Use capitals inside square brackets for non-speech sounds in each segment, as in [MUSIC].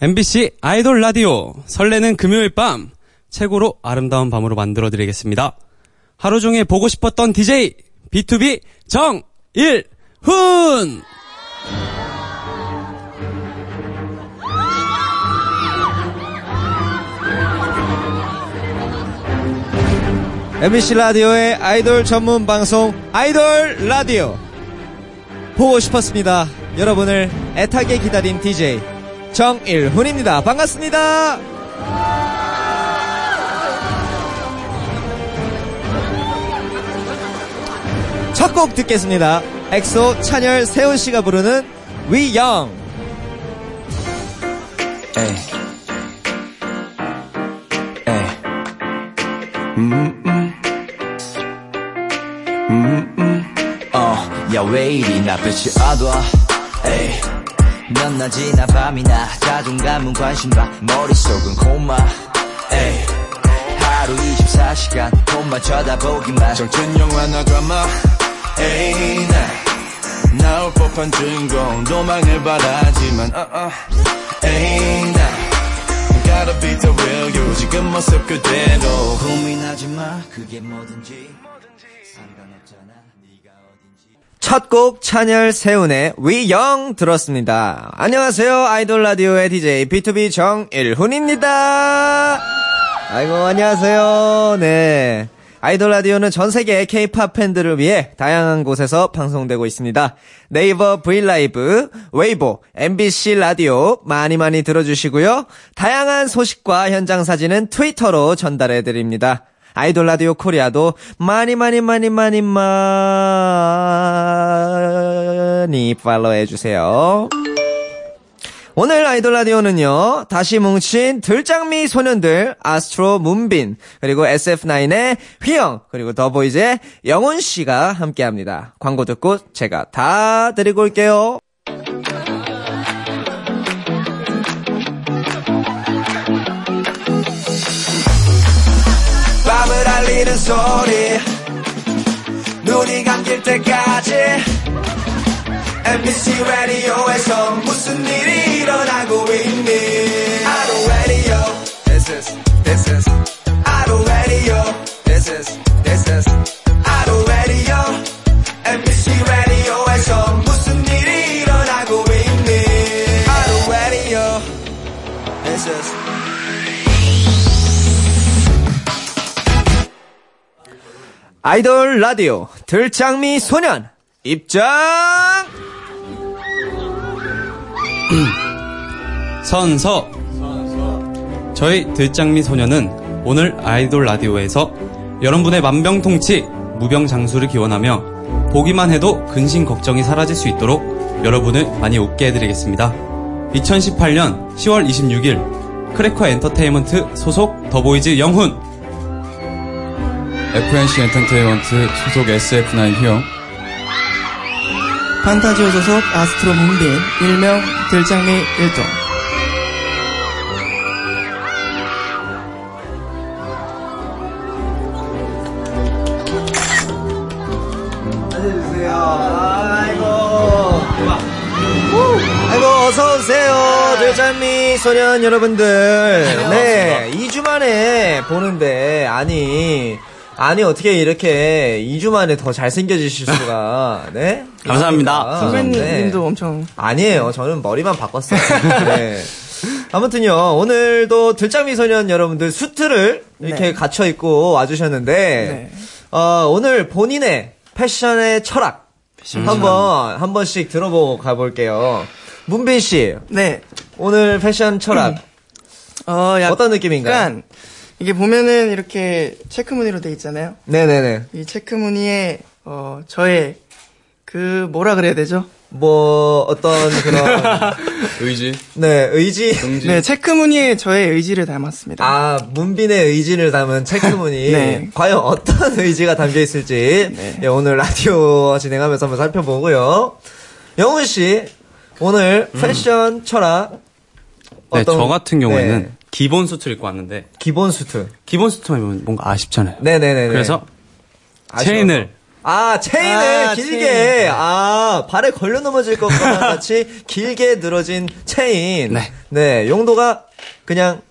MBC 아이돌 라디오 설레는 금요일 밤 최고로 아름다운 밤으로 만들어 드리겠습니다. 하루 종일 보고 싶었던 DJ B2B 정일훈! MBC 라디오의 아이돌 전문 방송 아이돌 라디오 보고 싶었습니다. 여러분을 애타게 기다린 DJ 정일훈입니다. 반갑습니다. 첫 곡 듣겠습니다. 엑소 찬열 세훈 씨가 부르는 We Young. 에이. 에이. 음, 음. 음, 음. 어, 야, 왜 이리 나 빛이 어두워. 에이. 몇 낮이나 밤이나 자존감은 관심봐. 머릿속은 고마. 에이. 하루 24시간 돈만 쳐다보기만 정든 영화나 드라마. 에이 나 나올 법한 주인공. 도망을 바라지만 uh -uh. 에이 나 Gotta be the real you. 지금 모습 그대로. 고민하지 마. 그게 뭐든지 상관없잖아 첫 곡 찬열 세훈의 We Young 들었습니다. 안녕하세요. 아이돌 라디오의 DJ BTOB 정일훈입니다. 아이고 안녕하세요. 네. 아이돌 라디오는 전 세계 K-팝 팬들을 위해 다양한 곳에서 방송되고 있습니다. 네이버 V LIVE, 웨이보, MBC 라디오 많이 많이 들어주시고요. 다양한 소식과 현장 사진은 트위터로 전달해 드립니다. 아이돌 라디오 코리아도 많이 많이 많이 많이 많이 팔로우 해 주세요. 오늘 아이돌 라디오는요, 다시 뭉친 들장미 소년들, 아스트로 문빈, 그리고 SF9의 휘영, 그리고 더보이즈의 영훈 씨가 함께 합니다. 광고 듣고 제가 다 드리고 올게요. 알리는 소리. 눈이 감길 때까지 MBC 라디오에서 무슨 일이 일어나고 있니? 아로 라디오 This is This is 아이돌 라디오, 들장미 소년, 입장! [CLEARS THROAT] 선서 저희 들장미 소녀는 오늘 아이돌 라디오에서 여러분의 만병통치 무병장수를 기원하며 보기만 해도 근심 걱정이 사라질 수 있도록 여러분을 많이 웃게 해드리겠습니다. 2018년 10월 26일 크래커 엔터테인먼트 소속 더보이즈 영훈 FNC 엔터테인먼트 소속 SF9 휘영. 판타지오 소속 아스트로 문빈 일명 들장미 일동. 아이고, 어서오세요. 들장미 소년 여러분들. 네, 2주 만에 보는데, 아니, 아니, 어떻게 이렇게 2주 만에 더 잘생겨지실 수가, [LAUGHS] 네? 감사합니다. 아, 선배님도 네. 엄청 아니에요. 저는 머리만 바꿨어요. 네. 아무튼요, 오늘도 들장미 소년 여러분들 수트를 이렇게 네. 갖춰 입고 와주셨는데, 네. 어, 오늘 본인의 패션의 철학, 한번, 한 번씩 들어보고 가볼게요. 문빈 씨, 네. 오늘 패션 철학, 어, 약간 어떤 느낌인가요? 이게 보면은 이렇게 체크 무늬로 돼 있잖아요. 네네네. 이 체크 무늬에 어, 저의 그 뭐라 그래야 되죠? 뭐, 어떤 그런, [LAUGHS] 의지 네, 의지. 네, 체크 무늬에 저의 의지를 담았습니다. 아, 문빈의 의지를 담은 체크 무늬. [LAUGHS] 네. 과연 어떤 의지가 담겨 있을지 네. 예, 오늘 라디오 진행하면서 한번 살펴보고요. 영훈 씨, 오늘 패션 철학. 네, 어떤- 저 같은 경우에는 네, 기본 수트를 입고 왔는데 기본 수트. 기본 수트만 입으면 뭔가 아쉽잖아요. 네네네. 그래서 체인을 아, 체인을 아, 길게, 체인. 아, 발에 걸려 넘어질 것과 [LAUGHS] 같이 길게 늘어진 체인. 네. 네, 용도가 그냥,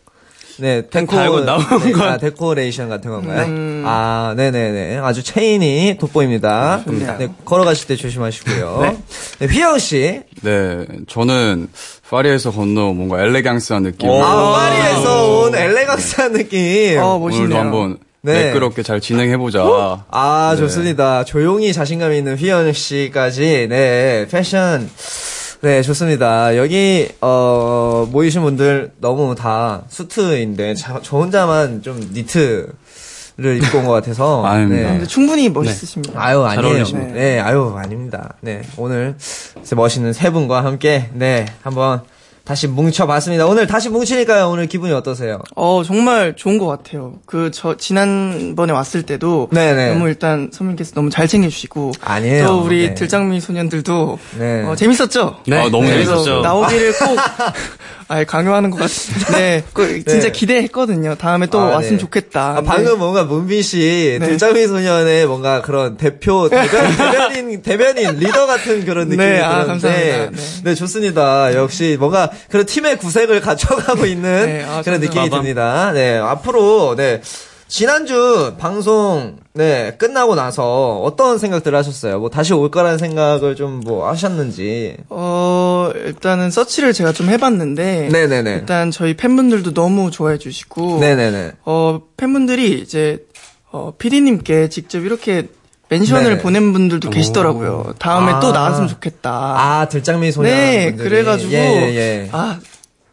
네, 데코, 달고 나오는 네, 건. 아, 데코레이션 같은 건가요? 아, 네네네. 아주 체인이 돋보입니다. 네, 걸어가실 때 조심하시고요. 네, 휘영-씨. 네, 저는 파리에서 건너 뭔가 엘레강스한 느낌. 오. 아, 파리에서 온 엘레강스한 느낌. 어, 오늘도 멋있네요. 한번 네. 매끄럽게 잘 진행해보자. 아, 네. 좋습니다. 조용히 자신감 있는 휘연 씨까지, 네, 패션, 네, 좋습니다. 여기, 어, 모이신 분들 너무 다 수트인데, 자- 저 혼자만 좀 니트 를 입고 온 것 같아서. [LAUGHS] 아닙니다. 근데 충분히 멋있으십니다. 아유, 아니에요. 네, 아유, 아닙니다. 네, 오늘 멋있는 세 분과 함께, 네, 한번 다시 뭉쳐봤습니다. 오늘 다시 뭉치니까요. 오늘 기분이 어떠세요? 어, 정말 좋은 것 같아요. 그, 저, 지난번에 왔을 때도. 네네. 너무 일단 선배님께서 너무 잘 챙겨주시고. 아니에요. 또 우리 네. 들장미 소년들도. 네. 어, 재밌었죠? 네, 아, 너무 재밌었죠. 나오기를 꼭. [LAUGHS] 아 강요하는 것 같은데. 네. 꼭 진짜 네. 기대했거든요. 다음에 또 아, 왔으면 네. 좋겠다. 아, 방금 뭔가 문빈 씨 네. 들장미 소년의 뭔가 그런 대표 대변, [LAUGHS] 대변인 대변인 리더 같은 그런 느낌이 네, 아, 들었는데 감사합니다. 네. 네, 좋습니다. 역시 뭔가 그런 팀의 구색을 [LAUGHS] 갖춰가고 있는 네, 아, 그런 느낌이 빠밤. 듭니다. 네, 앞으로 네. 지난주 방송 네 끝나고 나서 어떤 생각들 하셨어요? 뭐 다시 올 거라는 생각을 좀 뭐 하셨는지. 어, 일단은 서치를 제가 좀 해봤는데. 네네네. 일단 저희 팬분들도 너무 좋아해 주시고. 네네네. 어, 팬분들이 이제, 어, 피디님께 직접 이렇게 mention을 네. 보낸 분들도 계시더라고요. 다음에 아. 또 나왔으면 좋겠다. 아 들장미 소년. 네, 분들이. 그래가지고, 예, 예, 예. 아,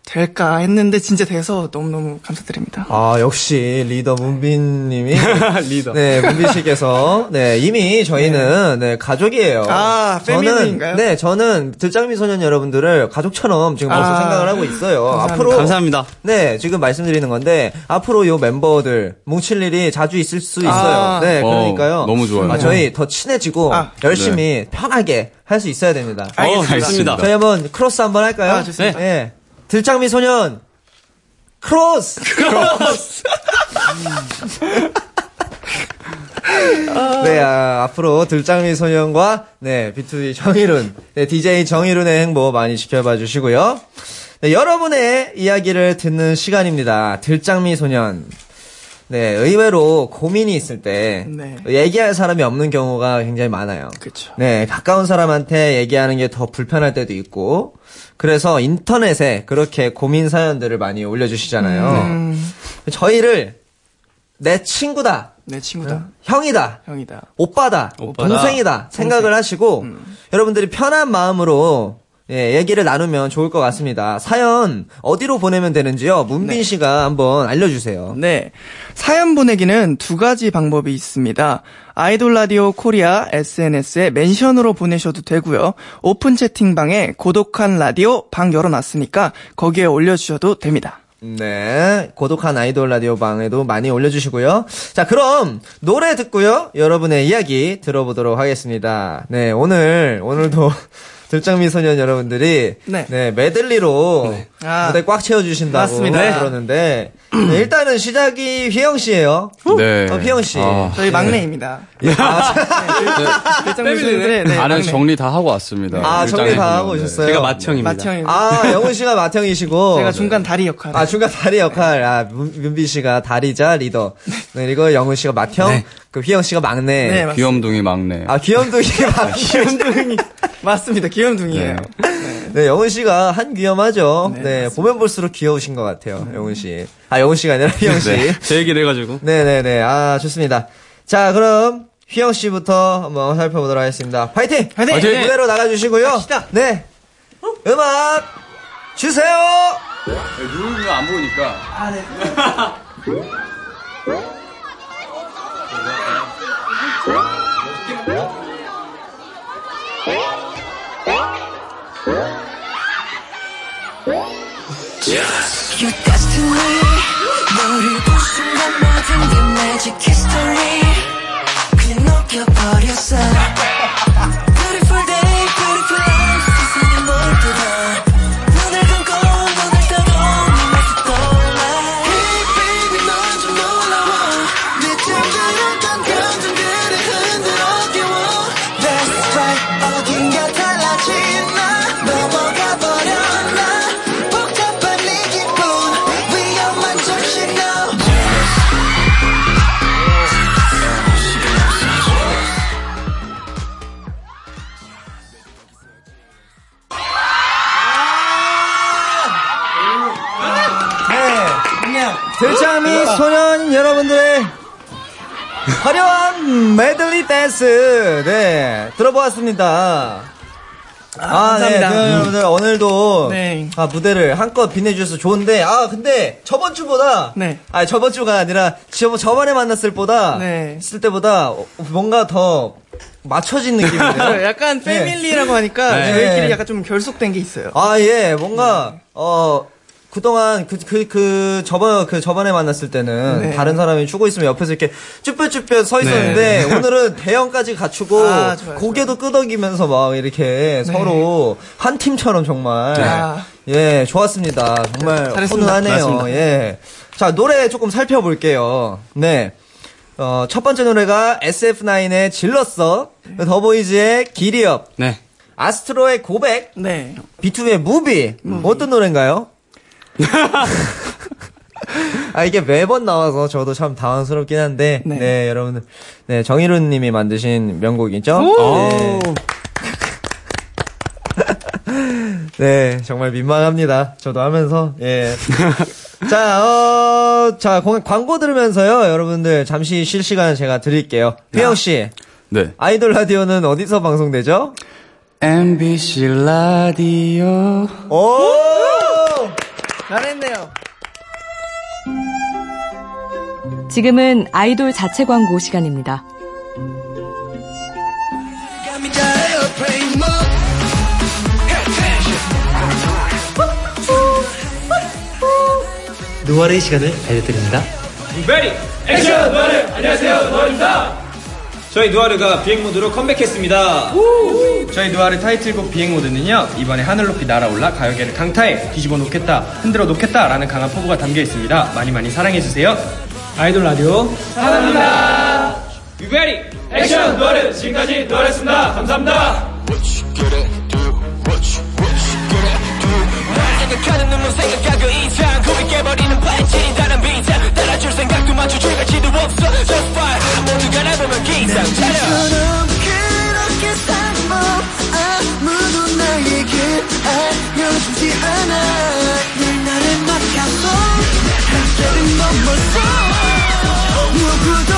될까 했는데 진짜 돼서 너무너무 감사드립니다. 아, 역시 리더 문빈 님이 [LAUGHS] 리더. 네, 문빈 씨께서 네, 이미 저희는 네, 가족이에요. 아, family인가요? 네, 저는 들장미 소년 여러분들을 가족처럼 지금 벌써 아, 생각을 하고 있어요. 감사합니다. 앞으로 감사합니다. 네, 지금 말씀드리는 건데 앞으로 요 멤버들 뭉칠 일이 자주 있을 수 있어요. 아. 네, 어, 그러니까요. 너무 좋아요. 아, 저희 더 친해지고 아. 열심히 편하게 할 수 있어야 됩니다. 어, 알겠습니다. 알겠습니다. 저희 한번 크로스 한번 할까요? 아, 좋습니다. 네. 들장미 소년 크로스. [LAUGHS] 네, 아, 앞으로 들장미 소년과 네, B2B 정일훈, 네, DJ 정일훈의 행보 많이 지켜봐 주시고요. 네, 여러분의 이야기를 듣는 시간입니다. 들장미 소년. 네, 의외로 고민이 있을 때 네. 얘기할 사람이 없는 경우가 굉장히 많아요. 그쵸. 네, 가까운 사람한테 얘기하는 게 더 불편할 때도 있고, 그래서 인터넷에 그렇게 고민 사연들을 많이 올려주시잖아요. 음, 저희를 내 친구다, 내 친구다. 형이다, 형이다. 오빠다, 오빠다. 동생이다 생각을 하시고 여러분들이 편한 마음으로 예, 얘기를 나누면 좋을 것 같습니다. 사연 어디로 보내면 되는지요? 문빈 씨가 한번 알려주세요. 네. 사연 보내기는 두 가지 방법이 있습니다. 아이돌 라디오 코리아 SNS에 멘션으로 보내셔도 되고요. 오픈 채팅방에 고독한 라디오 방 열어놨으니까 거기에 올려주셔도 됩니다. 네, 고독한 아이돌 라디오 방에도 많이 올려주시고요. 자, 그럼 노래 듣고요. 여러분의 이야기 들어보도록 하겠습니다. 네, 오늘 오늘도 들장미 소년 여러분들이 네. 네, 메들리로 아. 무대 꽉 채워주신다고 맞습니다. 네. 들었는데 네, 일단은 시작이 휘영 씨예요. 네. 어, 휘영 씨. 아, 저희 막내입니다. 대장미 소년들의 네, 안에서 막내. 정리 다 하고 왔습니다. 아, 정리 다 하고 네. 오셨어요. 제가 맏형입니다. 마청입니다. 아, 영훈 씨가 맏형이시고. 제가 중간 다리 역할. 아, 중간 다리 역할. 아, 문, 문비 씨가 다리자 리더. 네, 그리고 영훈 씨가 맏형. 그 휘영 씨가 막내. 네, 맞습니다. 귀염둥이 막내. 아, 귀염둥이 막. 귀염둥이. 맞습니다. 귀염둥이에요. 네, 영훈 씨가 한 귀염하죠. 네, 네, 보면 볼수록 귀여우신 것 같아요, 영훈 씨. 아, 영훈 씨가 아니라 휘영 씨. 네. 제 얘기를 해가지고. 네네네. 아, 좋습니다. 자, 그럼 휘영 씨부터 한번 살펴보도록 하겠습니다. 파이팅! 파이팅! 네, 무대로 나가주시고요. 갑시다. 네. 음악 주세요! 룰을 안 보니까. [LAUGHS] Your destiny 너를 본 순간마다 내 magic history 그냥 녹여버렸어 들장미 소년 여러분들의 화려한 메들리 댄스, 네, 들어보았습니다. 아, 네, 감사합니다. 그 여러분들 오늘도 네. 아, 무대를 한껏 빛내주셔서 좋은데, 아, 근데 저번 주보다, 네. 아, 저번 주가 아니라 저번 저번에 만났을 보다, 네. 있을 때보다 어, 뭔가 더 맞춰진 느낌이에요. [LAUGHS] 약간 네. 패밀리라고 하니까 네. 저희끼리 약간 좀 결속된 게 있어요. 아, 예, 뭔가, 어, 그동안 그, 그, 그, 저번, 그 저번에 만났을 때는 네. 다른 사람이 추고 있으면 옆에서 이렇게 쭈뼛쭈뼛 서 있었는데 오늘은 대형까지 갖추고 아, 좋아요, 고개도 끄덕이면서 막 이렇게 서로 한 팀처럼 정말. 아. 예, 좋았습니다. 정말. 훈훈하네요. 예. 자, 노래 조금 살펴볼게요. 네. 어, 첫 번째 노래가 SF9의 질렀어, 더보이즈의 기리업, 네. 아스트로의 고백, 네. B2B의 무비. 어떤 노래인가요? 아, 이게 매번 나와서 저도 참 당황스럽긴 한데, 네, 네. 여러분들. 네, 정희룬 님이 만드신 명곡이죠? 네. [LAUGHS] 네, 정말 민망합니다. 저도 하면서, 예. [LAUGHS] 자, 어, 자, 공- 광고 들으면서요, 여러분들 잠시 쉴 시간 제가 드릴게요. 휘영씨, 네. 아이돌 라디오는 어디서 방송되죠? MBC 라디오. 오! 잘했네요. 지금은 아이돌 자체 광고 시간입니다. 노아의 시간을 알려드립니다. 저희 누아르가 비행 모드로 컴백했습니다. 저희 누아르 타이틀곡 비행 모드는요 이번에 하늘 높이 날아올라 가요계를 강타해 뒤집어 놓겠다 흔들어 놓겠다 라는 강한 포부가 담겨 있습니다. 많이 많이 사랑해 주세요. 아이돌 라디오 사랑합니다. 유베리 액션 누아르 지금까지 누아르였습니다. 감사합니다. 생각하는 눈물 생각하고 이상 고비 깨버리는 따라줄 생각도 마주 줄가치도 없어. Just fire. 모두가 날 보면 기상 차려 그렇게 살고 아무도 나에게 알려주지 않아. 늘 나를 맡겨서 한계를 넘어서 누구도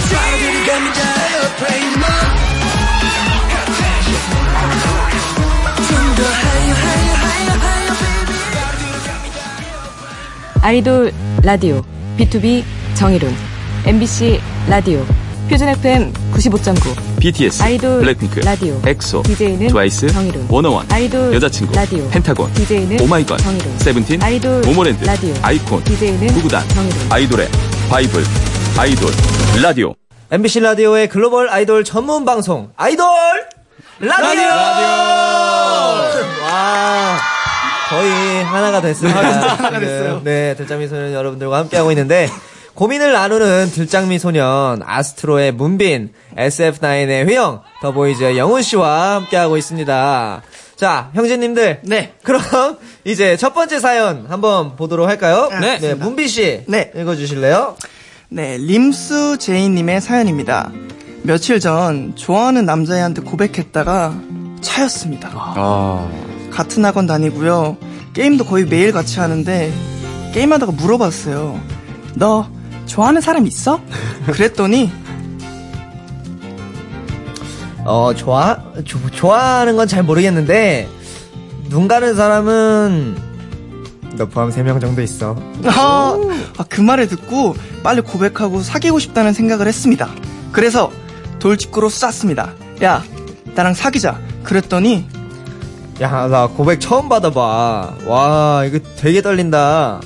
바람이 감자 Pray more 좀더 higher higher higher higher baby. 아이돌 라디오 BTOB 정일훈 MBC 라디오 표준 FM 95.9 BTS, 아이돌 블랙핑크, 라디오 엑소, DJ는 트와이스, 정일훈 워너원, 아이돌 여자친구, 라디오 펜타곤, DJ는 오마이걸, 정일훈 세븐틴, 아이돌 모모랜드, 라디오 iKON, DJ는 구구단, 정일훈 아이돌의 바이블, 아이돌, 라디오. MBC 라디오의 글로벌 아이돌 전문 방송 아이돌 라디오. 와 거의 하나가 됐습니다. 하나가 됐어요. 네, 들장미 소년 여러분들과 함께하고 있는데 고민을 나누는 들장미 소년 아스트로의 문빈, SF9의 휘영, 더보이즈의 영훈 씨와 함께하고 있습니다. 자, 형제님들. 네. 그럼 이제 첫 번째 사연 한번 보도록 할까요? 네. 네, 문빈 씨. 네. 읽어 주실래요? 네, 림수 제이 님의 사연입니다. 며칠 전 좋아하는 남자애한테 고백했다가 차였습니다. 아. 같은 학원 다니고요. 게임도 거의 매일 같이 하는데 게임하다가 물어봤어요. 너 좋아하는 사람 있어? 그랬더니 어, 좋아, 조, 좋아하는 건 잘 모르겠는데, 눈 가는 사람은, 너 포함 3명 정도 있어. 아, 아, 그 말을 듣고 빨리 고백하고 사귀고 싶다는 생각을 했습니다. 그래서 돌직구로 쐈습니다. 야, 나랑 사귀자. 그랬더니 야, 나 고백 처음 받아봐. 와, 이거 되게 떨린다.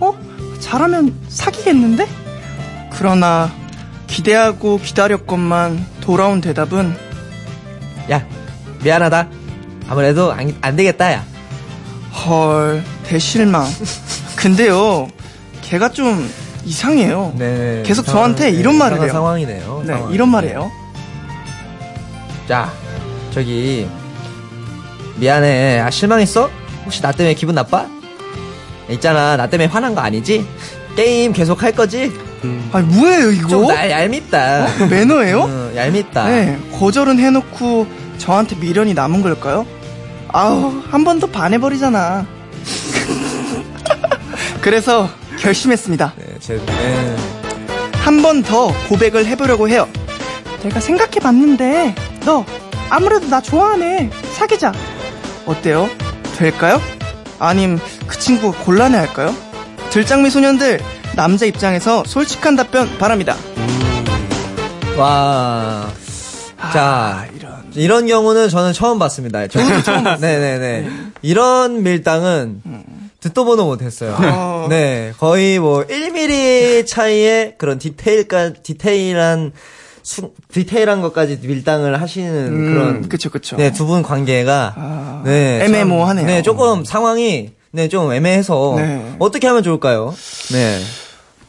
어? 잘하면 사귀겠는데? 그러나 기대하고 기다렸건만 돌아온 대답은 야, 미안하다. 아무래도 안, 안 되겠다, 야. 헐 대실망. 근데요, 걔가 좀 이상해요. 네. 계속 이상한- 저한테 네, 이런 말을 이상한 해요. 상황이네요. 네, 상황이. 이런 말이에요. 자, 저기, 미안해. 아, 실망했어? 혹시 나 때문에 기분 나빠? 있잖아, 나 때문에 화난 거 아니지? 게임 계속 할 거지? 아니 뭐예요 이거? 좀날 얄밉다. 어? 매너예요? 응, 얄밉다. 네, 거절은 해놓고 저한테 미련이 남은 걸까요? 아우, 한 번 더 반해버리잖아. [LAUGHS] 그래서 결심했습니다. 네, 제, 네. 한번 더 고백을 해보려고 해요. 내가 생각해봤는데 너 아무래도 나 좋아하네. 사귀자. 어때요? 될까요? 아님 그 친구 곤란해 할까요? 들장미 소년들 남자 입장에서 솔직한 답변 바랍니다. 와. 자, 이런. 경우는 저는 처음 봤습니다. 저도 처음. 네네네. 이런 밀당은 듣도 보도 못했어요. 어. 네, 거의 뭐 1mm 차이의 그런 디테일까 디테일한 수, 디테일한 것까지 밀당을 하시는 음, 그런 그쵸 그쵸. 네, 두 분 관계가 아, 네, 애매모호하네요. 참, 네, 조금 상황이 네, 좀 애매해서 네. 어떻게 하면 좋을까요? 네.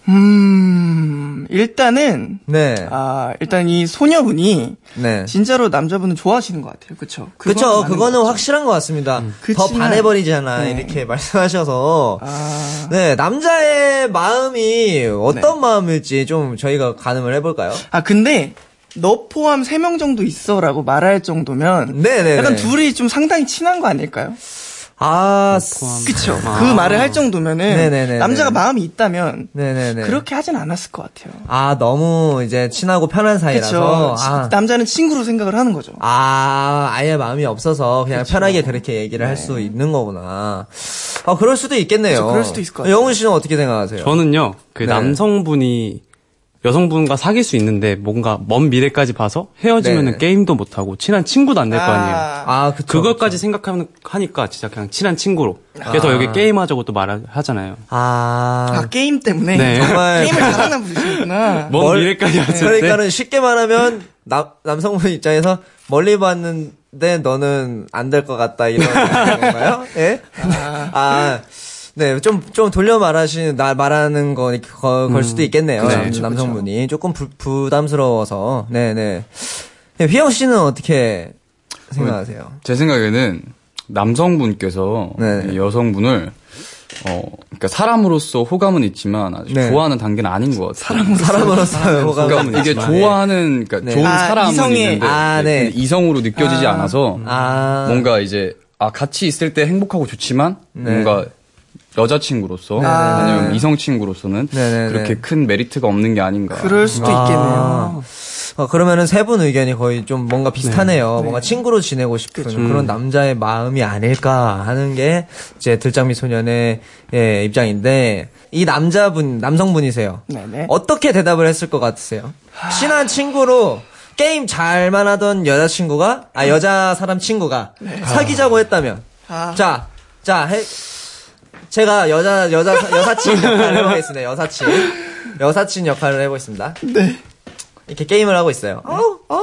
음 일단은 네. 아 일단 이 소녀분이 네. 진짜로 남자분을 좋아하시는 것 같아요. 그건 맞는 그거는 것. 확실한 것 같습니다. 더 그치만- 반해버리잖아, 네. 이렇게 [LAUGHS] 말씀하셔서. 아, 네, 남자의 마음이 어떤 마음일지 좀 저희가 가늠을 해볼까요? 아 근데 너 포함 3명 정도 있어라고 말할 정도면 네네네. 약간 둘이 좀 상당히 친한 거 아닐까요? 아, 그쵸. 그 말을 할 정도면은 네네네네. 남자가 마음이 있다면 네네네. 그렇게 하진 않았을 것 같아요. 아, 너무 이제 친하고 편한 그쵸. 사이라서. 치- 아, 남자는 친구로 생각을 하는 거죠. 아, 아예 마음이 없어서 그냥 편하게 그렇게 얘기를 할수 있는 거구나. 아, 그럴 수도 있겠네요. 그쵸, 그럴 수도 있을 것 같아요. 영훈 씨는 어떻게 생각하세요? 저는요, 그 네. 남성분이 여성분과 사귈 수 있는데 뭔가 먼 미래까지 봐서 헤어지면은 네. 게임도 못 하고 친한 친구도 안 될 거 아니에요. 아, 아, 그쵸. 그것까지 생각하면 하니까 진짜 그냥 친한 친구로. 그래서 아. 여기 게임하자고 또 말하잖아요. 아, 아, 게임 때문에 네. 정말. [LAUGHS] 게임을 잘하는 분이시구나. 먼 멀- 미래까지 왔을 때 그러니까는 쉽게 말하면 남 남성분 입장에서 멀리 봤는데 너는 안 될 것 같다 이런 [LAUGHS] 건가요? 예? 아, 네, 좀, 좀 돌려 말하시는, 나 말하는 거, 거, 걸 수도 있겠네요. 그쵸, 남- 그쵸, 남성분이. 조금 부, 부담스러워서. 네네. 네, 휘영 씨는 어떻게 생각하세요? 제 생각에는 남성분께서 네. 이 여성분을 어 그러니까 사람으로서 호감은 있지만 아직 네. 좋아하는 단계는 아닌 것 같아요. 사람으로서 호감은 그러니까 이게 있지만. 좋아하는 그러니까 네. 좋은 아, 사람은 이성이- 있는데 아, 네. 이성으로 느껴지지 아. 않아서 아. 뭔가 이제 아 같이 있을 때 행복하고 좋지만 네. 뭔가 여자친구로서 아. 아니면 이성 친구로서는 네네네. 그렇게 큰 메리트가 없는 게 아닌가. 그럴 수도 아. 있겠네요. 어, 그러면은 세 분 의견이 거의 좀 뭔가 비슷하네요. 뭔가 친구로 지내고 싶은 그런 남자의 마음이 아닐까 하는 게 이제 들장미 소년의 예, 입장인데 이 남자분 남성분이세요. 네네. 어떻게 대답을 했을 것 같으세요? 친한 친구로 게임 잘만 하던 여자친구가 아 여자 사람 친구가 사귀자고 했다면 아. 자, 자, 해, 제가 여자, 여자, 여사친 역할을 [LAUGHS] 해보겠습니다. 여사친. 여사친 역할을 해보겠습니다. 네. 이렇게 게임을 하고 있어요. 어, 어,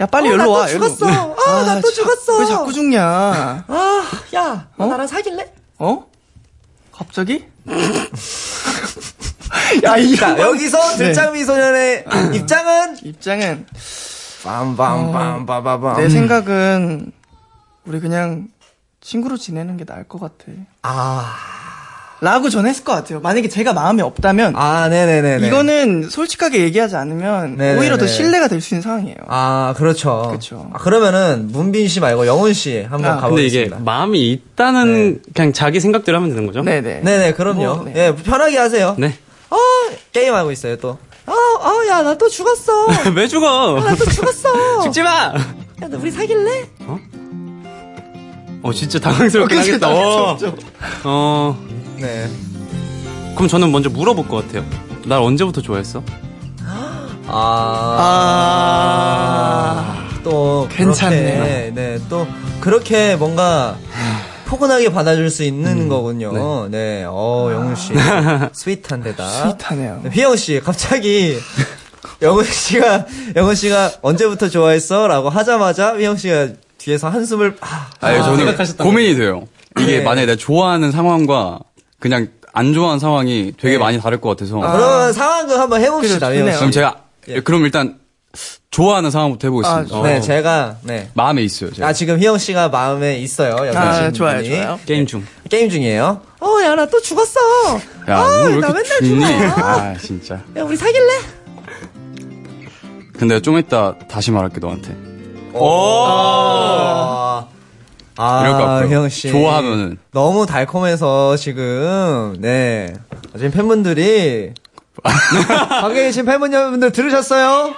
야, 빨리 어, 열로 와. 열로. 죽었어. 아, 나또 자- 죽었어. 왜 자꾸 죽냐? 아, 야, 너 나랑 사귈래? 어? 갑자기? [LAUGHS] 야, 이거. 자, 여기서 네. 들장미 소년의 입장은 입장은 빰빰빰빰빰빰. 내 생각은 우리 그냥 친구로 지내는 게 나을 것 같아. 아, 라고 전 했을 것 같아요. 만약에 제가 마음에 없다면 아, 네네네. 이거는 솔직하게 얘기하지 않으면 네네네. 오히려 더 신뢰가 될 수 있는 상황이에요. 아, 그렇죠. 그쵸. 아, 그러면은 문빈 씨 말고 영훈 씨 한번 아, 근데 이게 가보겠습니다. 마음이 있다는 그냥 자기 생각대로 하면 되는 거죠? 네네. 네네, 그럼요. 뭐, 네. 예, 편하게 하세요. 네. 어, 게임하고 있어요, 또. 어, 어, 야, 나 또 죽었어. [LAUGHS] 왜 죽어? 나또 죽었어. [LAUGHS] 죽지 마! 야, 너 우리 사귈래? 어, 진짜 당황스럽긴 그치, 하겠다. 어. 어, 네. 그럼 저는 먼저 물어볼 것 같아요. 날 언제부터 좋아했어? 아. 또. 괜찮네. 그렇게, 네, 또, 그렇게 뭔가, 포근하게 받아줄 수 있는 거군요. 네. 어, 영훈 씨. sweet한 데다. sweet하네요. 네, 휘영 씨, 갑자기, 영훈 씨가, 영훈 씨가 언제부터 좋아했어? 라고 하자마자, 휘영 씨가 뒤에서 한숨을, 아, 아니, 저는 고민이 돼요. 이게 네. 만약에 내가 좋아하는 상황과 그냥 안 좋아하는 상황이 되게 많이 다를 것 같아서. 그러면 상황극 한번 해봅시다. 좋네요. 그럼 제가 예. 그럼 일단 좋아하는 상황부터 해보겠습니다. 아, 네, 어, 제가, 네. 마음에 있어요. 제가. 아, 지금 휘영 씨가 마음에 있어요, 아. 좋아요, 좋아요. 게임 중. 게임 중이에요. 어, 야, 나 또 죽었어. 야, 아, 너왜 나 이렇게 맨날 죽니? 죽어. 아, 진짜. 야, 우리 사귈래? 근데 좀 이따 다시 말할게 너한테. 오. 아, 이럴 것 같고요. 희영 씨. 좋아하면은. 너무 달콤해서 지금, 네. 지금 팬분들이. [LAUGHS] 밖에 계신 팬분들 들으셨어요?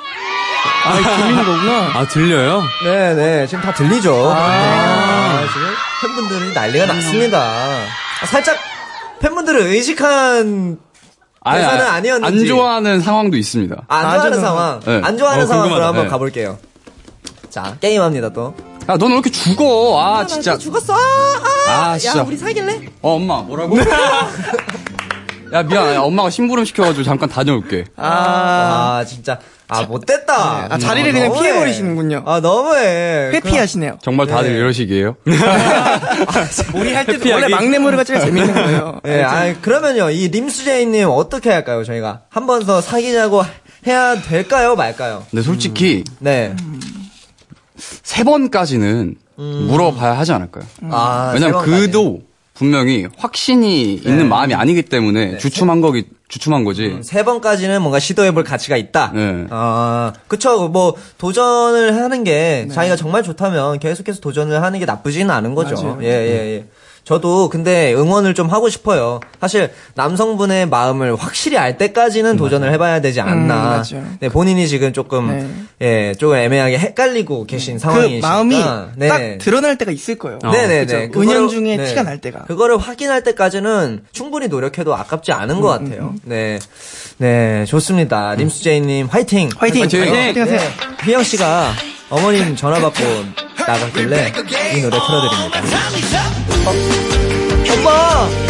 아, 들리는 거구나. 아, 들려요? 네네. 지금 다 들리죠? 아, 지금 팬분들이 난리가 났습니다. 아, 살짝 팬분들을 의식한 아니, 대사는 아니, 아니었는지. 안 좋아하는 상황도 있습니다. 아, 안 좋아하는 안 상황. 네. 안 좋아하는 어, 상황으로 궁금하다. 한번 네. 가볼게요. 자, 게임합니다, 또. 야, 너는 왜 이렇게 죽어? 아, 진짜. 죽었어! 아, 아, 진짜. 사귈래? 어, 엄마, 뭐라고? [LAUGHS] 야, 미안. 야, 엄마가 심부름 시켜가지고 잠깐 다녀올게. 아, 진짜. 아, 못됐다. 아, 자리를 그냥 너무해. 피해버리시는군요. 아, 너무해. 회피하시네요. 정말 다들 네. 이러시기에요? [LAUGHS] [LAUGHS] 우리 할 때도 원래 막내 모르가 제일 재밌는 거예요. 예, 아 그러면요, 이 림수제이님 어떻게 할까요, 저희가? 한 번 더 사귀자고 해야 될까요, 말까요? 근데 솔직히, 네. 세 번까지는 물어봐야 하지 않을까요? 아, 왜냐면. 그도 분명히 확신이 있는 마음이 아니기 때문에 주춤한 거기, 주춤한 거지. 세 번까지는 뭔가 시도해볼 가치가 있다. 네. 아, 그쵸. 뭐, 도전을 하는 게 자기가 정말 좋다면 계속해서 도전을 하는 게 나쁘지는 않은 거죠. 맞아요, 맞아요. 예, 예, 예. 저도 근데 응원을 좀 하고 싶어요. 사실 남성분의 마음을 확실히 알 때까지는 도전을 해봐야 되지 않나. 음. 네, 본인이 지금 조금 네. 예, 조금 애매하게 헷갈리고 계신 그 상황이시니까. 마음이 네. 딱 드러날 때가 있을 거예요. 네네네. 그죠? 은연 중에 티가 날 때가. 그거를 확인할 때까지는 충분히 노력해도 아깝지 않은 것 같아요. 네. 네, 좋습니다. 림수제이님, 화이팅! 화이팅! 화이팅! 화이팅 하세요. 휘영 씨가 어머님 전화 받고 나갔길래 이 노래 틀어드립니다. [LAUGHS] 어, 엄마!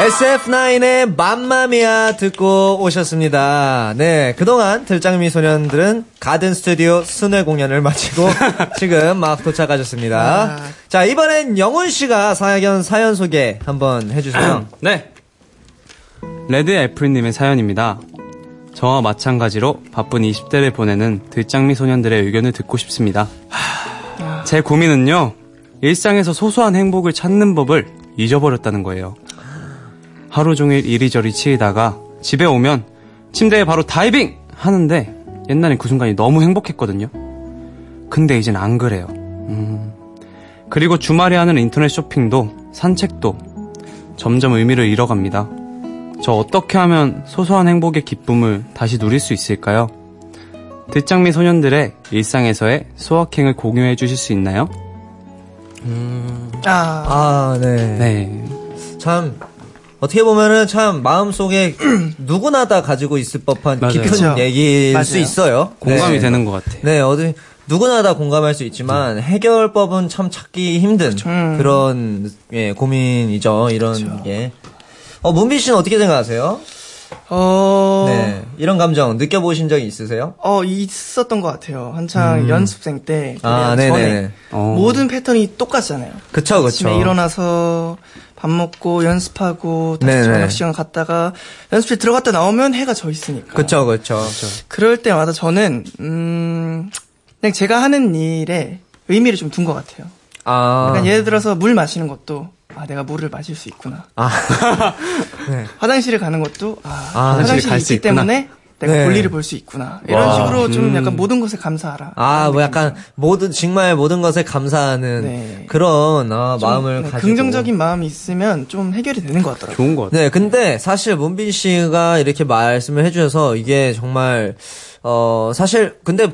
SF9의 맘마미아 듣고 오셨습니다. 네, 그동안 들장미 소년들은 가든 스튜디오 순회 공연을 마치고 [LAUGHS] 지금 막 도착하셨습니다. 자, 이번엔 영훈 씨가 사연, 사연 소개 한번 해주세요. [CLEARS THROAT] 네. 레드 애플님의 사연입니다. 저와 마찬가지로 바쁜 20대를 보내는 들장미 소년들의 의견을 듣고 싶습니다. 제 고민은요, 일상에서 소소한 행복을 찾는 법을 잊어버렸다는 거예요. 하루 종일 이리저리 치이다가 집에 오면 침대에 바로 다이빙! 하는데 옛날엔 그 순간이 너무 행복했거든요. 근데 이젠 안 그래요. 음. 그리고 주말에 하는 인터넷 쇼핑도 산책도 점점 의미를 잃어갑니다. 저 어떻게 하면 소소한 행복의 기쁨을 다시 누릴 수 있을까요? 듣장미 소년들의 일상에서의 소확행을 공유해 주실 수 있나요? 아, 아, 네. 네. 참, 어떻게 보면은 참 마음속에 [CLEARS THROAT] 누구나 다 가지고 있을 법한 맞아요. 깊은 그쵸. 얘기일 맞아요. 수 있어요. 공감이 네. 되는 것 같아요. 네, 어디 누구나 다 공감할 수 있지만 해결법은 참 찾기 힘든 음. 그런 예, 고민이죠. 이런 게. 어, 문빈 씨는 어떻게 생각하세요? 어, 네. 이런 감정 느껴보신 적이 있으세요? 어, 있었던 것 같아요. 한창 연습생 때. 음. 아, 전에. 네네. 어. 모든 패턴이 똑같잖아요. 그쵸, 그쵸. 아침에 일어나서 밥 먹고 연습하고 다시 네네. 저녁 시간 갔다가 연습실 들어갔다 나오면 해가 져 있으니까. 그쵸, 그쵸. 그럴 때마다 저는 음 그냥 제가 하는 일에 의미를 좀 둔 것 같아요. 아. 그러니까 예를 들어서 물 마시는 것도 아 내가 물을 마실 수 있구나. 아. [LAUGHS] 네. 화장실을 가는 것도 아, 아, 화장실에 있기 있구나. 때문에 내가 네. 볼일을 볼 수 있구나. 이런 와. 식으로 좀 약간 모든 것에 감사하라. 아, 뭐. 약간 모든 정말 모든 것에 감사하는 네. 그런 아, 좀, 마음을 네, 가지고 긍정적인 마음이 있으면 좀 해결이 되는 것 같더라고요. 좋은 것 같아요. 네, 근데 사실 문빈 씨가 이렇게 말씀을 해주셔서 이게 정말 어 사실 근데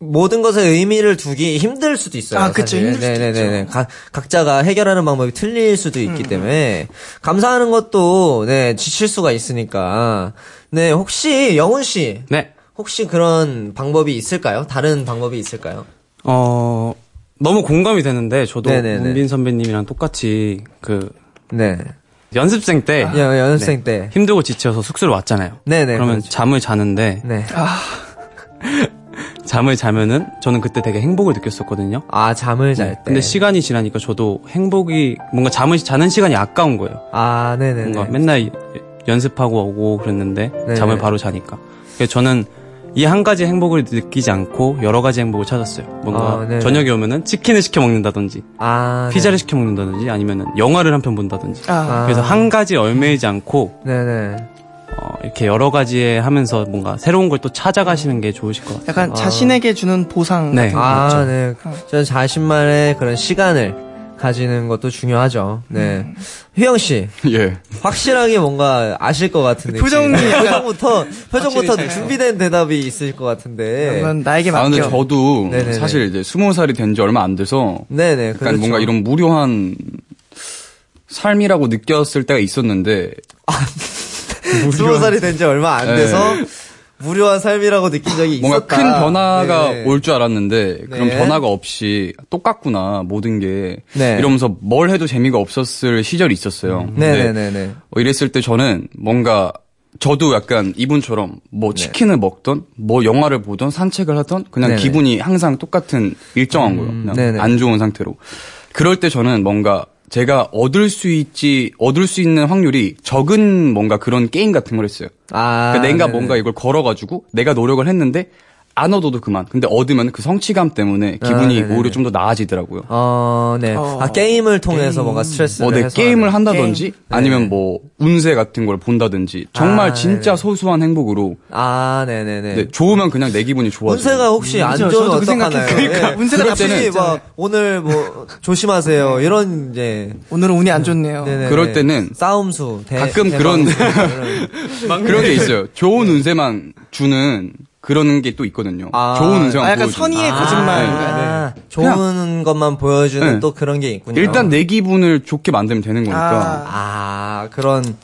모든 것에 의미를 두기 힘들 수도 있어요. 아, 그쵸. 힘들 수도 네네네. 있죠. 가- 각자가 해결하는 방법이 틀릴 수도 있기 음. 때문에 감사하는 것도 네 지칠 수가 있으니까 네 혹시 영훈 씨 네. 혹시 그런 방법이 있을까요? 다른 방법이 있을까요? 어, 너무 공감이 되는데, 저도 네네네. 문빈 선배님이랑 똑같이 그, 네. 연습생 때 야, 연습생 때. 힘들고 지쳐서 숙소로 왔잖아요. 네네. 그러면 그렇죠. 잠을 자는데 네. [LAUGHS] 잠을 자면은 저는 그때 되게 행복을 느꼈었거든요. 아, 잠을 잘 때. 네. 근데 시간이 지나니까 저도 행복이 뭔가 잠을 자는 시간이 아까운 거예요. 아, 네네네. 뭔가 맨날 연습하고 오고 그랬는데 네. 잠을 바로 자니까. 그래서 저는 이 한 가지 행복을 느끼지 않고 여러 가지 행복을 찾았어요. 뭔가 아, 네네. 저녁에 오면은 치킨을 시켜 먹는다든지 아, 피자를 시켜 먹는다든지 아니면은 영화를 한 편 본다든지. 아, 그래서 한 가지 얽매이지 않고 네네. 어, 이렇게 여러 가지 하면서 뭔가 새로운 걸 또 찾아가시는 게 좋으실 것 같아요. 약간 자신에게 주는 보상 네. 같은 거. 아. 네. 저 자신만의 그런 시간을 가지는 것도 중요하죠. 네. 음. 휘영 씨, [LAUGHS] 예. 확실하게 뭔가 아실 것 같은데. 표정이 [LAUGHS] 표정부터, 표정부터 잘 준비된 대답이 있을 것 같은데. 이건 나에게 아, 맡겨. 근데 저도 네네네. 사실 이제 스무 살이 된 지 얼마 안 돼서 네네. 약간 그렇죠. 뭔가 이런 무료한 삶이라고 느꼈을 때가 있었는데 [LAUGHS] 스무 살이 된 지 얼마 안 네. 돼서 무료한 삶이라고 느낀 적이 뭔가 있었다. 큰 변화가 네. 올줄 알았는데 그런 네. 변화가 없이 똑같구나 모든 게 네. 이러면서 뭘 해도 재미가 없었을 시절이 있었어요. 근데 네네네네. 어, 이랬을 때 저는 뭔가 저도 약간 이분처럼 뭐 치킨을 먹던 뭐 영화를 보던 산책을 하던 그냥 네. 기분이 항상 똑같은 일정한 거예요. 그냥. 안 좋은 상태로. 그럴 때 저는 뭔가 제가 얻을 수 있지 얻을 수 있는 확률이 적은 뭔가 그런 게임 같은 걸 했어요. 아. 그러니까 내가 네네. 뭔가 이걸 걸어가지고 내가 노력을 했는데 안 얻어도 그만. 근데 얻으면 그 성취감 때문에 기분이 아, 네네네. 오히려 좀 더 나아지더라고요. 어, 네. 어. 아, 게임을 통해서 뭔가 스트레스를 뭐, 내 해소하는. 게임을 한다든지 게임. 아니면 네네. 뭐 운세 같은 걸 본다든지 정말 아, 진짜 네네. 소소한 행복으로 아, 네 네네. 네, 좋으면 그냥 내 기분이 좋아져. 운세가 혹시 안 그죠, 좋으면 저도 그 어떡하나요? 그러니까 운세가 때는 수 있잖아요. 막 오늘 뭐 [LAUGHS] 조심하세요. 이런 이제 오늘은 운이 안 좋네요. 네네네. 그럴 때는 싸움수 대, 가끔 대방수, 그런-. [LAUGHS] 그런 게 있어요. 좋은 운세만 주는 그런 게 또 있거든요. 아. 좋은 운세만 아, 약간 보여주는. 선의의 아, 거짓말. 네. 좋은 것만 보여주는 네. 또 그런 게 있군요. 일단 내 기분을 좋게 만들면 되는 거니까. 아, 그런,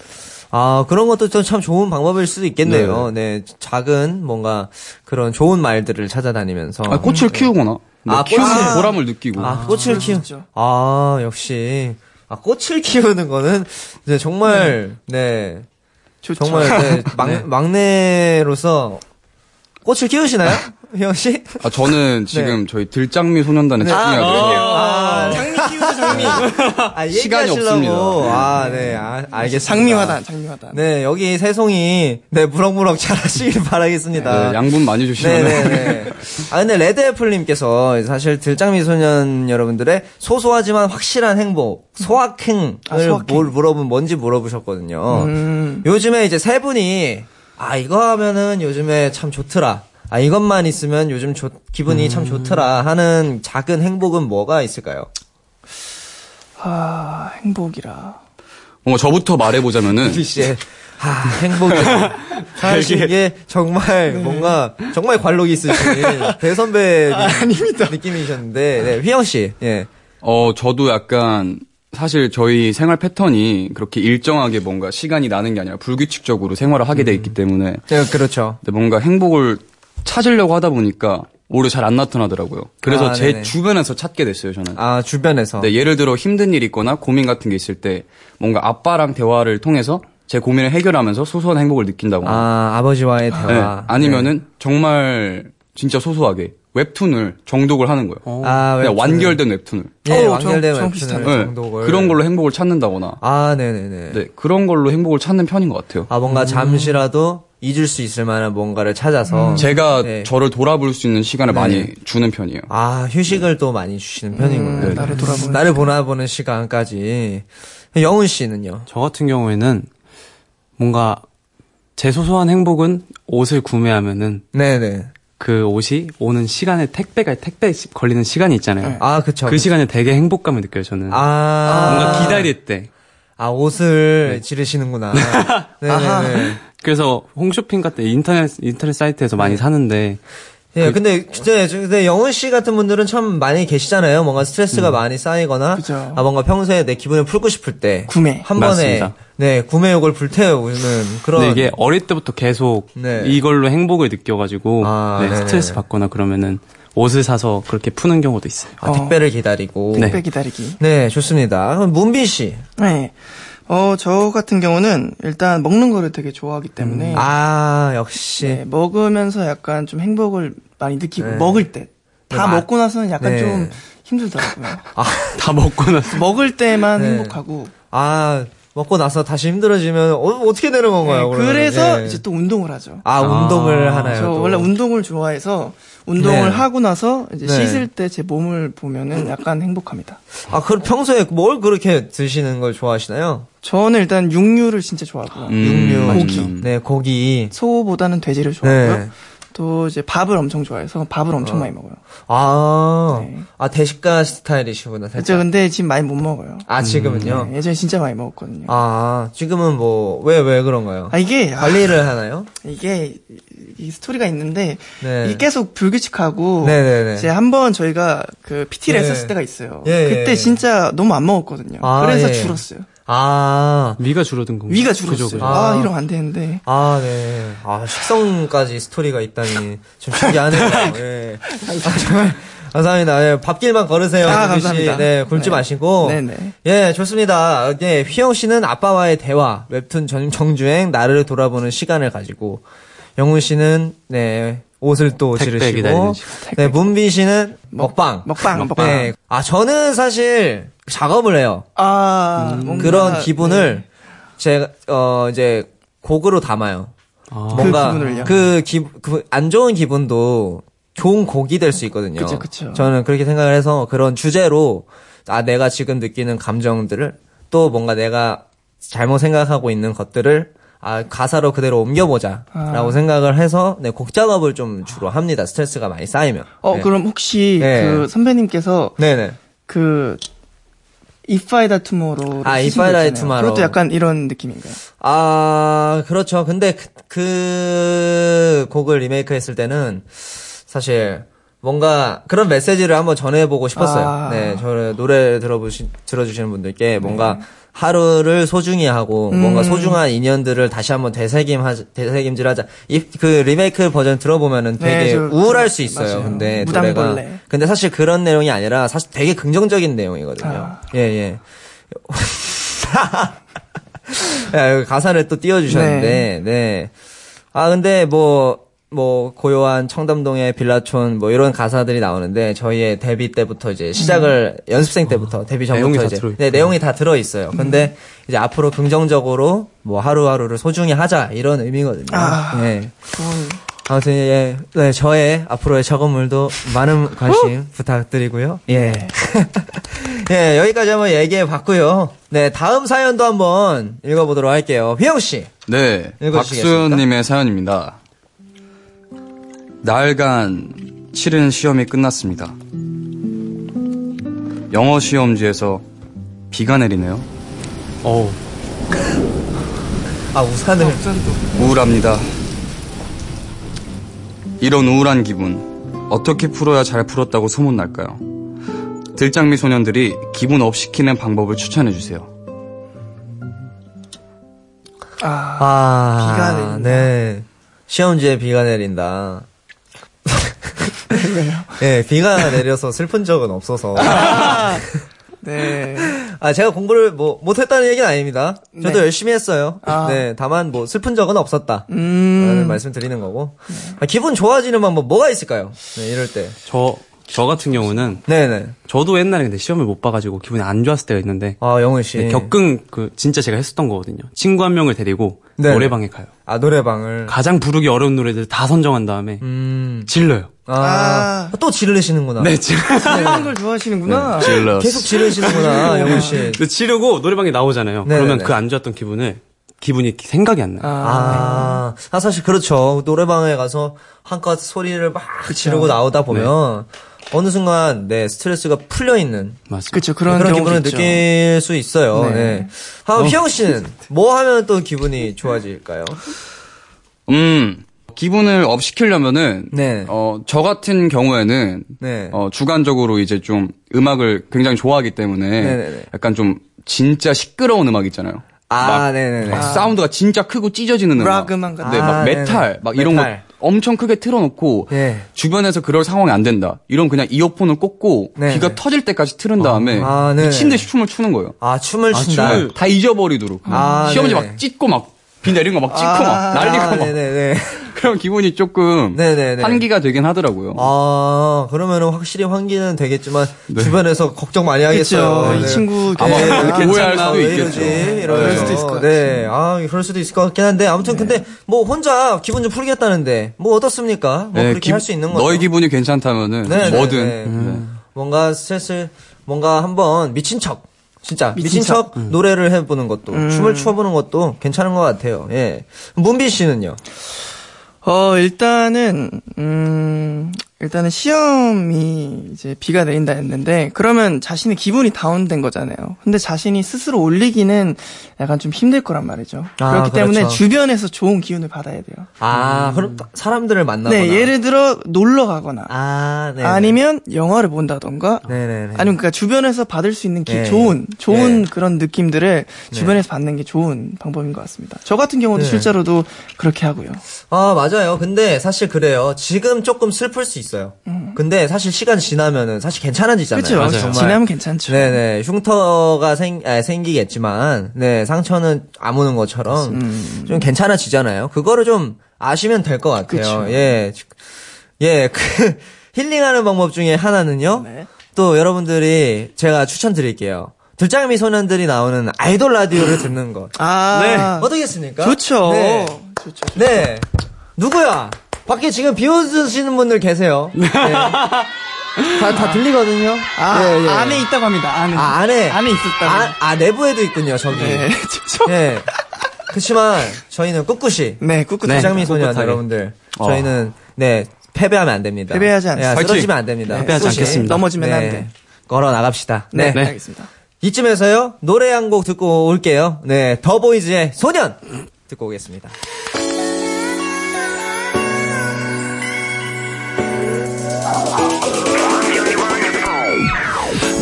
아, 그런 것도 또참 좋은 방법일 수도 있겠네요. 네. 작은 뭔가 그런 좋은 말들을 찾아다니면서. 아, 꽃을 키우거나 뭐 아, 키우는 꽃을- 보람을 느끼고. 아, 꽃을 키우, 진짜. 아, 역시. 아, 꽃을 키우는 거는, 정말, 네. 좋죠. 정말, 네, [LAUGHS] 막, 막내로서 꽃을 키우시나요? [LAUGHS] 휘영 씨? 아, 저는 지금 저희 들장미 소년단에 집중해야 돼요. 아, 장미 키우자, 장미. 아, 시간이 얘기하시려고. 없습니다. 아, 네, 아, 알겠습니다. 장미화단, 장미화단. 네, 여기 새송이, 네, 무럭무럭 자라시길 [LAUGHS] 바라겠습니다. 네, 양분 많이 주시면 네네네. 아, 근데 레드애플님께서 사실 들장미 소년 여러분들의 소소하지만 확실한 행복, 소확행을 아, 소확행. 뭘 물어보면 뭔지 물어보셨거든요. 음. 요즘에 이제 세 분이, 아, 이거 하면은 요즘에 참 좋더라. 아, 이것만 있으면 요즘 좋- 기분이 참 좋더라 하는 작은 행복은 뭐가 있을까요? 아, 행복이라. 뭔가 저부터 말해보자면은 아, 행복이 [LAUGHS] 사실 이게 정말 뭔가 정말 관록이 있으신 [LAUGHS] 대선배 아닙니다. 느낌이셨는데 네, 휘영 씨. 예. 어 저도 약간 사실 저희 생활 패턴이 그렇게 일정하게 뭔가 시간이 나는 게 아니라 불규칙적으로 생활을 하게 돼 있기 때문에 네, 그렇죠. 근데 뭔가 행복을 찾으려고 하다 보니까 오히려 잘 안 나타나더라고요. 그래서 아, 제 네네. 주변에서 찾게 됐어요, 저는. 아, 주변에서 네, 예를 들어 힘든 일 있거나 고민 같은 게 있을 때 뭔가 아빠랑 대화를 통해서 제 고민을 해결하면서 소소한 행복을 느낀다거나 아, 아버지와의 네, 대화. 아니면은 정말 진짜 소소하게 웹툰을 정독을 하는 거예요. 네. 아, 그냥. 완결된 웹툰을. 예, 어, 완결된 저- 웹툰을. 네, 정독을 그런 걸로 행복을 찾는다거나. 아, 네, 네, 네. 네, 그런 걸로 행복을 찾는 편인 것 같아요. 아, 뭔가 잠시라도 잊을 수 있을 만한 뭔가를 찾아서 제가 네. 저를 돌아볼 수 있는 시간을 네. 많이 주는 편이에요. 아, 휴식을 또 많이 주시는 편이군요. 음, 나를 돌아보는 나를 보나보는 시간까지. 영훈 씨는요? 저 같은 경우에는 뭔가 제 소소한 행복은 옷을 구매하면은 네네. 그 옷이 오는 시간에 택배가 택배 시- 걸리는 시간이 있잖아요. 아, 그쵸. 그 시간에 되게 행복감을 느껴요. 저는 아. 뭔가 기다릴 때. 아, 옷을 지르시는구나. [LAUGHS] 네네네. 그래서 홈쇼핑 같은 인터넷 인터넷 사이트에서 많이 사는데 예, 근데, 진짜, 저- 근데 영훈 씨 같은 분들은 참 많이 계시잖아요. 뭔가 스트레스가 많이 쌓이거나, 그죠. 아, 뭔가 평소에 내 기분을 풀고 싶을 때, 구매. 한 번에, 맞습니다. 네, 구매욕을 불태우는 그런. 근데 이게 어릴 때부터 계속 네. 이걸로 행복을 느껴가지고 아, 네, 네네. 스트레스 받거나 그러면은 옷을 사서 그렇게 푸는 경우도 있어요. 아, 택배를 기다리고. 네. 택배 기다리기. 네, 좋습니다. 그럼 문빈 씨. 네. 어, 저 같은 경우는 일단 먹는 거를 되게 좋아하기 때문에 아, 역시. 네, 먹으면서 약간 좀 행복을 많이 느끼고 네. 먹을 때. 다 네, 마- 먹고 나서는 약간 네. 좀 힘들더라고요. [LAUGHS] 다 먹고 나서. 먹을 때만 네. 행복하고. 아, 먹고 나서 다시 힘들어지면 어, 어떻게 되는 건가요? 네? 그래서 예. 이제 또 운동을 하죠. 아, 운동을 하나요? 저 또? 원래 운동을 좋아해서 운동을 네. 하고 나서 이제 네. 씻을 때 제 몸을 보면은 약간 행복합니다. 아, 그럼 평소에 뭘 그렇게 드시는 걸 좋아하시나요? 저는 일단 육류를 진짜 좋아하고요. 음, 육류. 고기. 네, 고기. 소보다는 돼지를 좋아하고요. 네. 또 이제 밥을 엄청 좋아해서 밥을 엄청 많이 먹어요. 아, 네. 아, 대식가 스타일이시구나, 그렇죠. 근데 지금 많이 못 먹어요. 아, 지금은요? 네, 예전에 진짜 많이 먹었거든요. 아, 아, 지금은 뭐, 왜, 왜 그런가요? 이게 아, 관리를 하나요? 이게 이 스토리가 있는데 네. 이게 계속 불규칙하고 네네네. 이제 한 번 저희가 그 PT를 네. 했었을 때가 있어요. 예, 그때 예. 진짜 너무 안 먹었거든요. 아, 그래서 예. 줄었어요. 아, 위가 줄어든 건가? 위가. 그죠. 아, 아. 이러면 안 되는데. 아, 네. 아, 식성까지 스토리가 있다니. 좀 신기하네요. [LAUGHS] 예. 아, 정말. 감사합니다. 예, 밥길만 걸으세요. 아, 씨. 감사합니다. 네, 굶지 네. 마시고. 네네. 예, 좋습니다. 예, 휘영 씨는 아빠와의 대화, 웹툰 전, 정 주행, 나를 돌아보는 시간을 가지고, 영훈 씨는, 네, 옷을 또 지르시고. 네, 문빈 씨는 먹방. 먹방, 먹방. 네. 아, 저는 사실 작업을 해요. 아, 뭔가- 그런 기분을 네. 제가, 어, 이제 곡으로 담아요. 아, 뭔가 그 기분을요? 그 기, 그안 좋은 기분도 좋은 곡이 될 수 있거든요. 그쵸, 그쵸. 저는 그렇게 생각을 해서 그런 주제로 아 내가 지금 느끼는 감정들을 또 뭔가 내가 잘못 생각하고 있는 것들을 아 가사로 그대로 옮겨보자라고 아. 생각을 해서 네, 곡 작업을 좀 주로 합니다. 스트레스가 많이 쌓이면. 어, 네. 그럼 혹시 네. 그 선배님께서 네네. 그 If I Die Tomorrow 아, If I Die Tomorrow. 그것도 약간 이런 느낌인가요? 아, 그렇죠. 근데 그, 그 곡을 리메이크 했을 때는 사실 뭔가 그런 메시지를 한번 전해보고 싶었어요. 아. 네, 저를 노래 들어보시, 들어주시는 분들께 뭔가 하루를 소중히 하고 뭔가 음. 소중한 인연들을 다시 한번 되새김 하 되새김질 하자. 이, 그 리메이크 버전 들어보면은 네, 되게 저 우울할 수 있어요. 맞아요. 근데 무당벌레. 노래가. 근데 사실 그런 내용이 아니라 사실 되게 긍정적인 내용이거든요. 아. 예, 예. [LAUGHS] 가사를 또 띄워주셨는데, 네. 아, 근데 뭐, 뭐, 고요한 청담동의 빌라촌, 뭐, 이런 가사들이 나오는데, 저희의 데뷔 때부터 이제 시작을, 연습생 때부터, 데뷔 내용이 전부터 다 이제. 네, 내용이 다 들어 있어요. 근데, 이제 앞으로 긍정적으로, 뭐, 하루하루를 소중히 하자, 이런 의미거든요. 아. 네. 아무튼, 예, 네, 저의 앞으로의 작업물도 많은 관심 부탁드리고요. 예. [LAUGHS] 예, 여기까지 한번 얘기해 봤고요. 네, 다음 사연도 한번 읽어보도록 할게요. 휘영 씨. 네, 읽어주시겠습니까? 박수현님의 사연입니다. 나흘간 치른 시험이 끝났습니다. 영어 시험지에서 비가 내리네요. 어우, 아, 우산을. 우울합니다. 이런 우울한 기분 어떻게 풀어야 잘 풀었다고 소문날까요? 들장미 소년들이 기분 up 시키는 방법을 추천해 주세요. 아, 아, 비가 내린다. 네. 시험지에 비가 내린다. 예, 비가 내려서 슬픈 적은 없어서. 네. 아, 제가 공부를 뭐, 못했다는 얘기는 아닙니다. 저도 네. 열심히 했어요. 아. 네, 다만 뭐, 슬픈 적은 없었다. 음. 라는 말씀 드리는 거고. 아, 기분 좋아지는 방법 뭐가 있을까요? 네, 이럴 때. 저, 저 같은 경우는, 네네. 저도 옛날에 근데 시험을 못 봐가지고 기분이 안 좋았을 때가 있는데, 아, 영훈 씨. 네, 겪은 그, 진짜 제가 했었던 거거든요. 친구 한 명을 데리고, 네. 노래방에 가요. 아, 노래방을. 가장 부르기 어려운 노래들 다 선정한 다음에, 음. 질러요. 아, 또 지르시는구나. 네, 질 하는 걸 좋아하시는구나. 질러스. 계속 지르시는구나, [LAUGHS] 영훈 씨. 근데 지르고 노래방에 나오잖아요. 네네네. 그러면 그 안 좋았던 기분을, 기분이 생각이 안 나요. 아, 아, 사실 그렇죠. 노래방에 가서 한껏 소리를 막 지르고 나오다 보면 어느 순간 내 스트레스가 풀려 있는 맞습니다. 그쵸, 그런, 그런 기분을 있죠. 느낄 수 있어요. 네. 네. 아, 휘영 씨는 뭐 하면 또 기분이 좋아질까요? 음, 기분을 up 시키려면은, 네. 어, 저 같은 경우에는, 네. 어, 주관적으로 이제 좀 음악을 굉장히 좋아하기 때문에, 네네네. 약간 좀 진짜 시끄러운 음악 있잖아요. 아, 막, 네네네. 막 사운드가 진짜 크고 찢어지는 음악. 락 음악 같은 네, 아, 막 네네. 메탈, 막 이런 메탈. 거 엄청 크게 틀어놓고 예. 주변에서 그럴 상황이 안 된다. 이런 그냥 이어폰을 꽂고 네, 귀가 네. 터질 때까지 틀은 다음에 아, 네. 미친 듯이 춤을 추는 거예요. 아, 춤을 춘다. 춤을 다 잊어버리도록. 아, 시험지 네네. 막 찢고 막 비 내린 거 막 찍고 막 난리가 아, 막 네네네. 그런 기분이 조금 네네네. 환기가 되긴 하더라고요. 아, 그러면은 확실히 환기는 되겠지만 주변에서 걱정 많이 하겠어요. 그쵸. 이 친구 아마 네. 그렇게 오해할 아, 수도 왜 있겠죠. 이러면서. 그럴 수도 있을 것 네, 아, 그럴 수도 있을 것 같긴 한데 아무튼 근데 뭐 혼자 기분 좀 풀겠다는데 뭐 어떻습니까? 뭐 네, 그렇게 기- 할수 있는 거죠. 너의 기분이 괜찮다면은 네, 네, 뭐든 네. 네. 뭔가 스트레스, 뭔가 한번 미친 척. 진짜 미친, 미친 척 노래를 해보는 것도 춤을 춰보는 것도 괜찮은 것 같아요. 예. 문비 씨는요? 어, 일단은, 음, 일단은 시험이 이제 비가 내린다 했는데, 그러면 자신의 기분이 다운된 거잖아요. 근데 자신이 스스로 올리기는 약간 좀 힘들 거란 말이죠. 아, 그렇기 때문에 그렇죠. 주변에서 좋은 기운을 받아야 돼요. 아, 그럼 사람들을 만나거나. 네, 예를 들어 놀러 가거나, 아, 네. 아니면 영화를 본다던가, 네네네. 아니면 그러니까 주변에서 받을 수 있는 기- 네. 좋은 좋은 네. 그런 느낌들을 주변에서 받는 게 좋은 방법인 것 같습니다. 저 같은 경우도 네. 실제로도 그렇게 하고요. 아, 맞아요. 근데 사실 그래요. 지금 조금 슬플 수 있어요. 근데 사실 시간 지나면은 사실 괜찮아지잖아요. 그렇죠. 정말. 지나면 괜찮죠. 네네. 흉터가 생, 아, 생기겠지만, 네, 상처는 아무는 것처럼 음. 좀 괜찮아지잖아요. 그거를 좀 아시면 될 것 같아요. 그쵸. 예. 예, 그, [LAUGHS] 힐링하는 방법 중에 하나는요. 네. 또 여러분들이 제가 추천드릴게요. 들장미 소년들이 나오는 아이돌 라디오를 듣는 것. 아, 어떻겠습니까? 좋죠. 네. 좋죠. 네. 누구야? 밖에 지금 비웃으시는 분들 계세요. 네. 다, 다 들리거든요. 아, 예, 예. 안에 있다고 합니다. 안에. 아, 안에. 안에 있었다고. 아, 아, 내부에도 있군요, 저기. 네. [LAUGHS] 예. 그렇지만 저희는 꿋꿋이. 네, 꿋꿋이. 장미 소년. 여러분들. 저희는 네 패배하면 안 됩니다. 패배하지 않습니다. 예, 쓰러지면 안 됩니다. 패배하지 꿋꿋이. 않겠습니다. 넘어지면 안 돼. 걸어 나갑시다. 네, 네. 알겠습니다. 이쯤에서요 노래 한 곡 듣고 올게요. 네, 더보이즈의 소년 듣고 오겠습니다.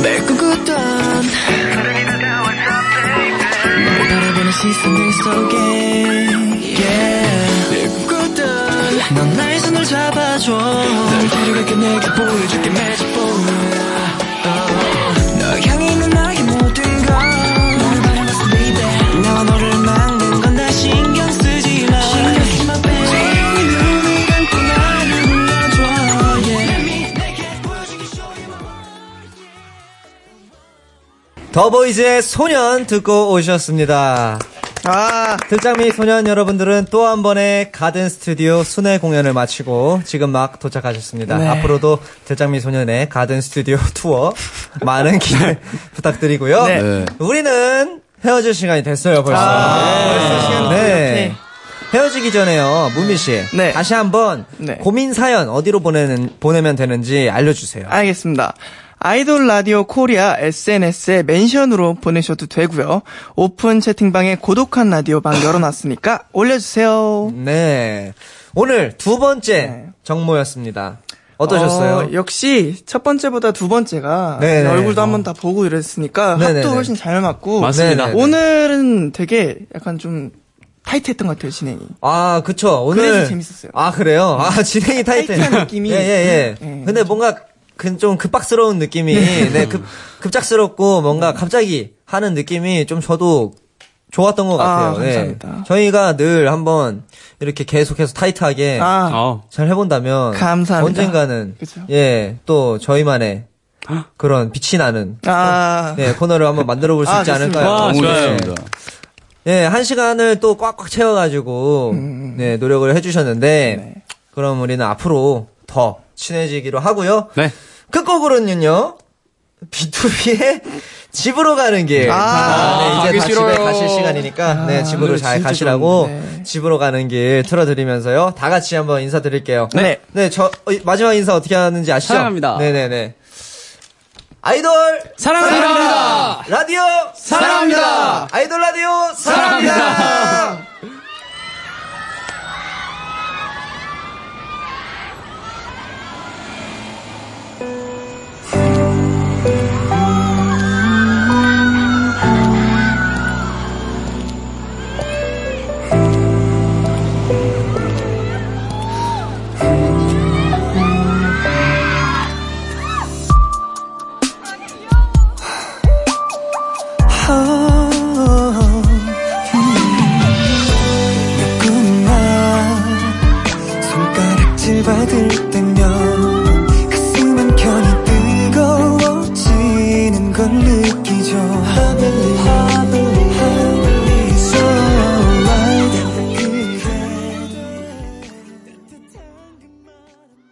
날 꿈꾸던 널 바라보는 시선들 속에 yeah. 늘 꿈꾸던 넌 나의 손을 잡아줘 널 데려갈게 내게 보여줄게 boy oh. 더보이즈의 소년 듣고 오셨습니다. 아, 들장미 소년 여러분들은 또 한 번의 가든 스튜디오 순회 공연을 마치고 지금 막 도착하셨습니다. 네. 앞으로도 들장미 소년의 가든 스튜디오 [LAUGHS] 투어 많은 기대 부탁드리고요. 네. 네. 우리는 헤어질 시간이 됐어요, 벌써. 아, 벌써 시간이 네. 헤어지기 전에요, 문빈 씨. 네. 다시 한번 네. 고민 사연 어디로 보내는 보내면 되는지 알려주세요. 알겠습니다. 아이돌 라디오 코리아 SNS에 mention으로 보내셔도 되고요. 오픈 채팅방에 고독한 라디오 방 열어놨으니까 올려주세요. 네. 오늘 두 번째 네. 정모였습니다. 어떠셨어요? 어, 역시 첫 번째보다 두 번째가 네네. 얼굴도 한 번 다 보고 이랬으니까 네네네. 합도 훨씬 잘 맞고 맞습니다. 네네네. 오늘은 되게 약간 좀 타이트했던 것 같아요 진행이. 아, 그쵸. 오늘. 그래서 재밌었어요. 아, 그래요? 아, 진행이 타이트. 타이트한 느낌이. 예, 예, 예. 예. 근데 뭔가, 그, 좀 급박스러운 느낌이, 네, 급, 급작스럽고 뭔가 갑자기 하는 느낌이 좀 저도 좋았던 것 같아요. 아, 감사합니다. 네. 저희가 늘 한번 이렇게 계속해서 타이트하게 아, 어. 잘 해본다면. 감사합니다. 언젠가는. 그쵸. 예, 또 저희만의 그런 빛이 나는. 아, 네, 코너를 한번 만들어 볼수 아, 있지. 않을까요? 와, 너무 좋아요. 좋습니다. 네, 한 시간을 또 꽉꽉 채워가지고, 음. 네, 노력을 해주셨는데, 그럼 우리는 앞으로 더 친해지기로 하고요. 네. 끝곡으로는요, B2B의 집으로 가는 길. 아, 자, 네, 이제 다 집에 싫어요. 가실 시간이니까, 네, 아, 집으로 노래 잘 가시라고, 좋은데. 집으로 가는 길 틀어드리면서요, 다 같이 한번 인사드릴게요. 네. 네, 저, 어, 마지막 인사 어떻게 하는지 아시죠? 사랑합니다. 네네네. 아이돌! 사랑합니다. 라디오! 사랑합니다. 아이돌 라디오! 사랑합니다.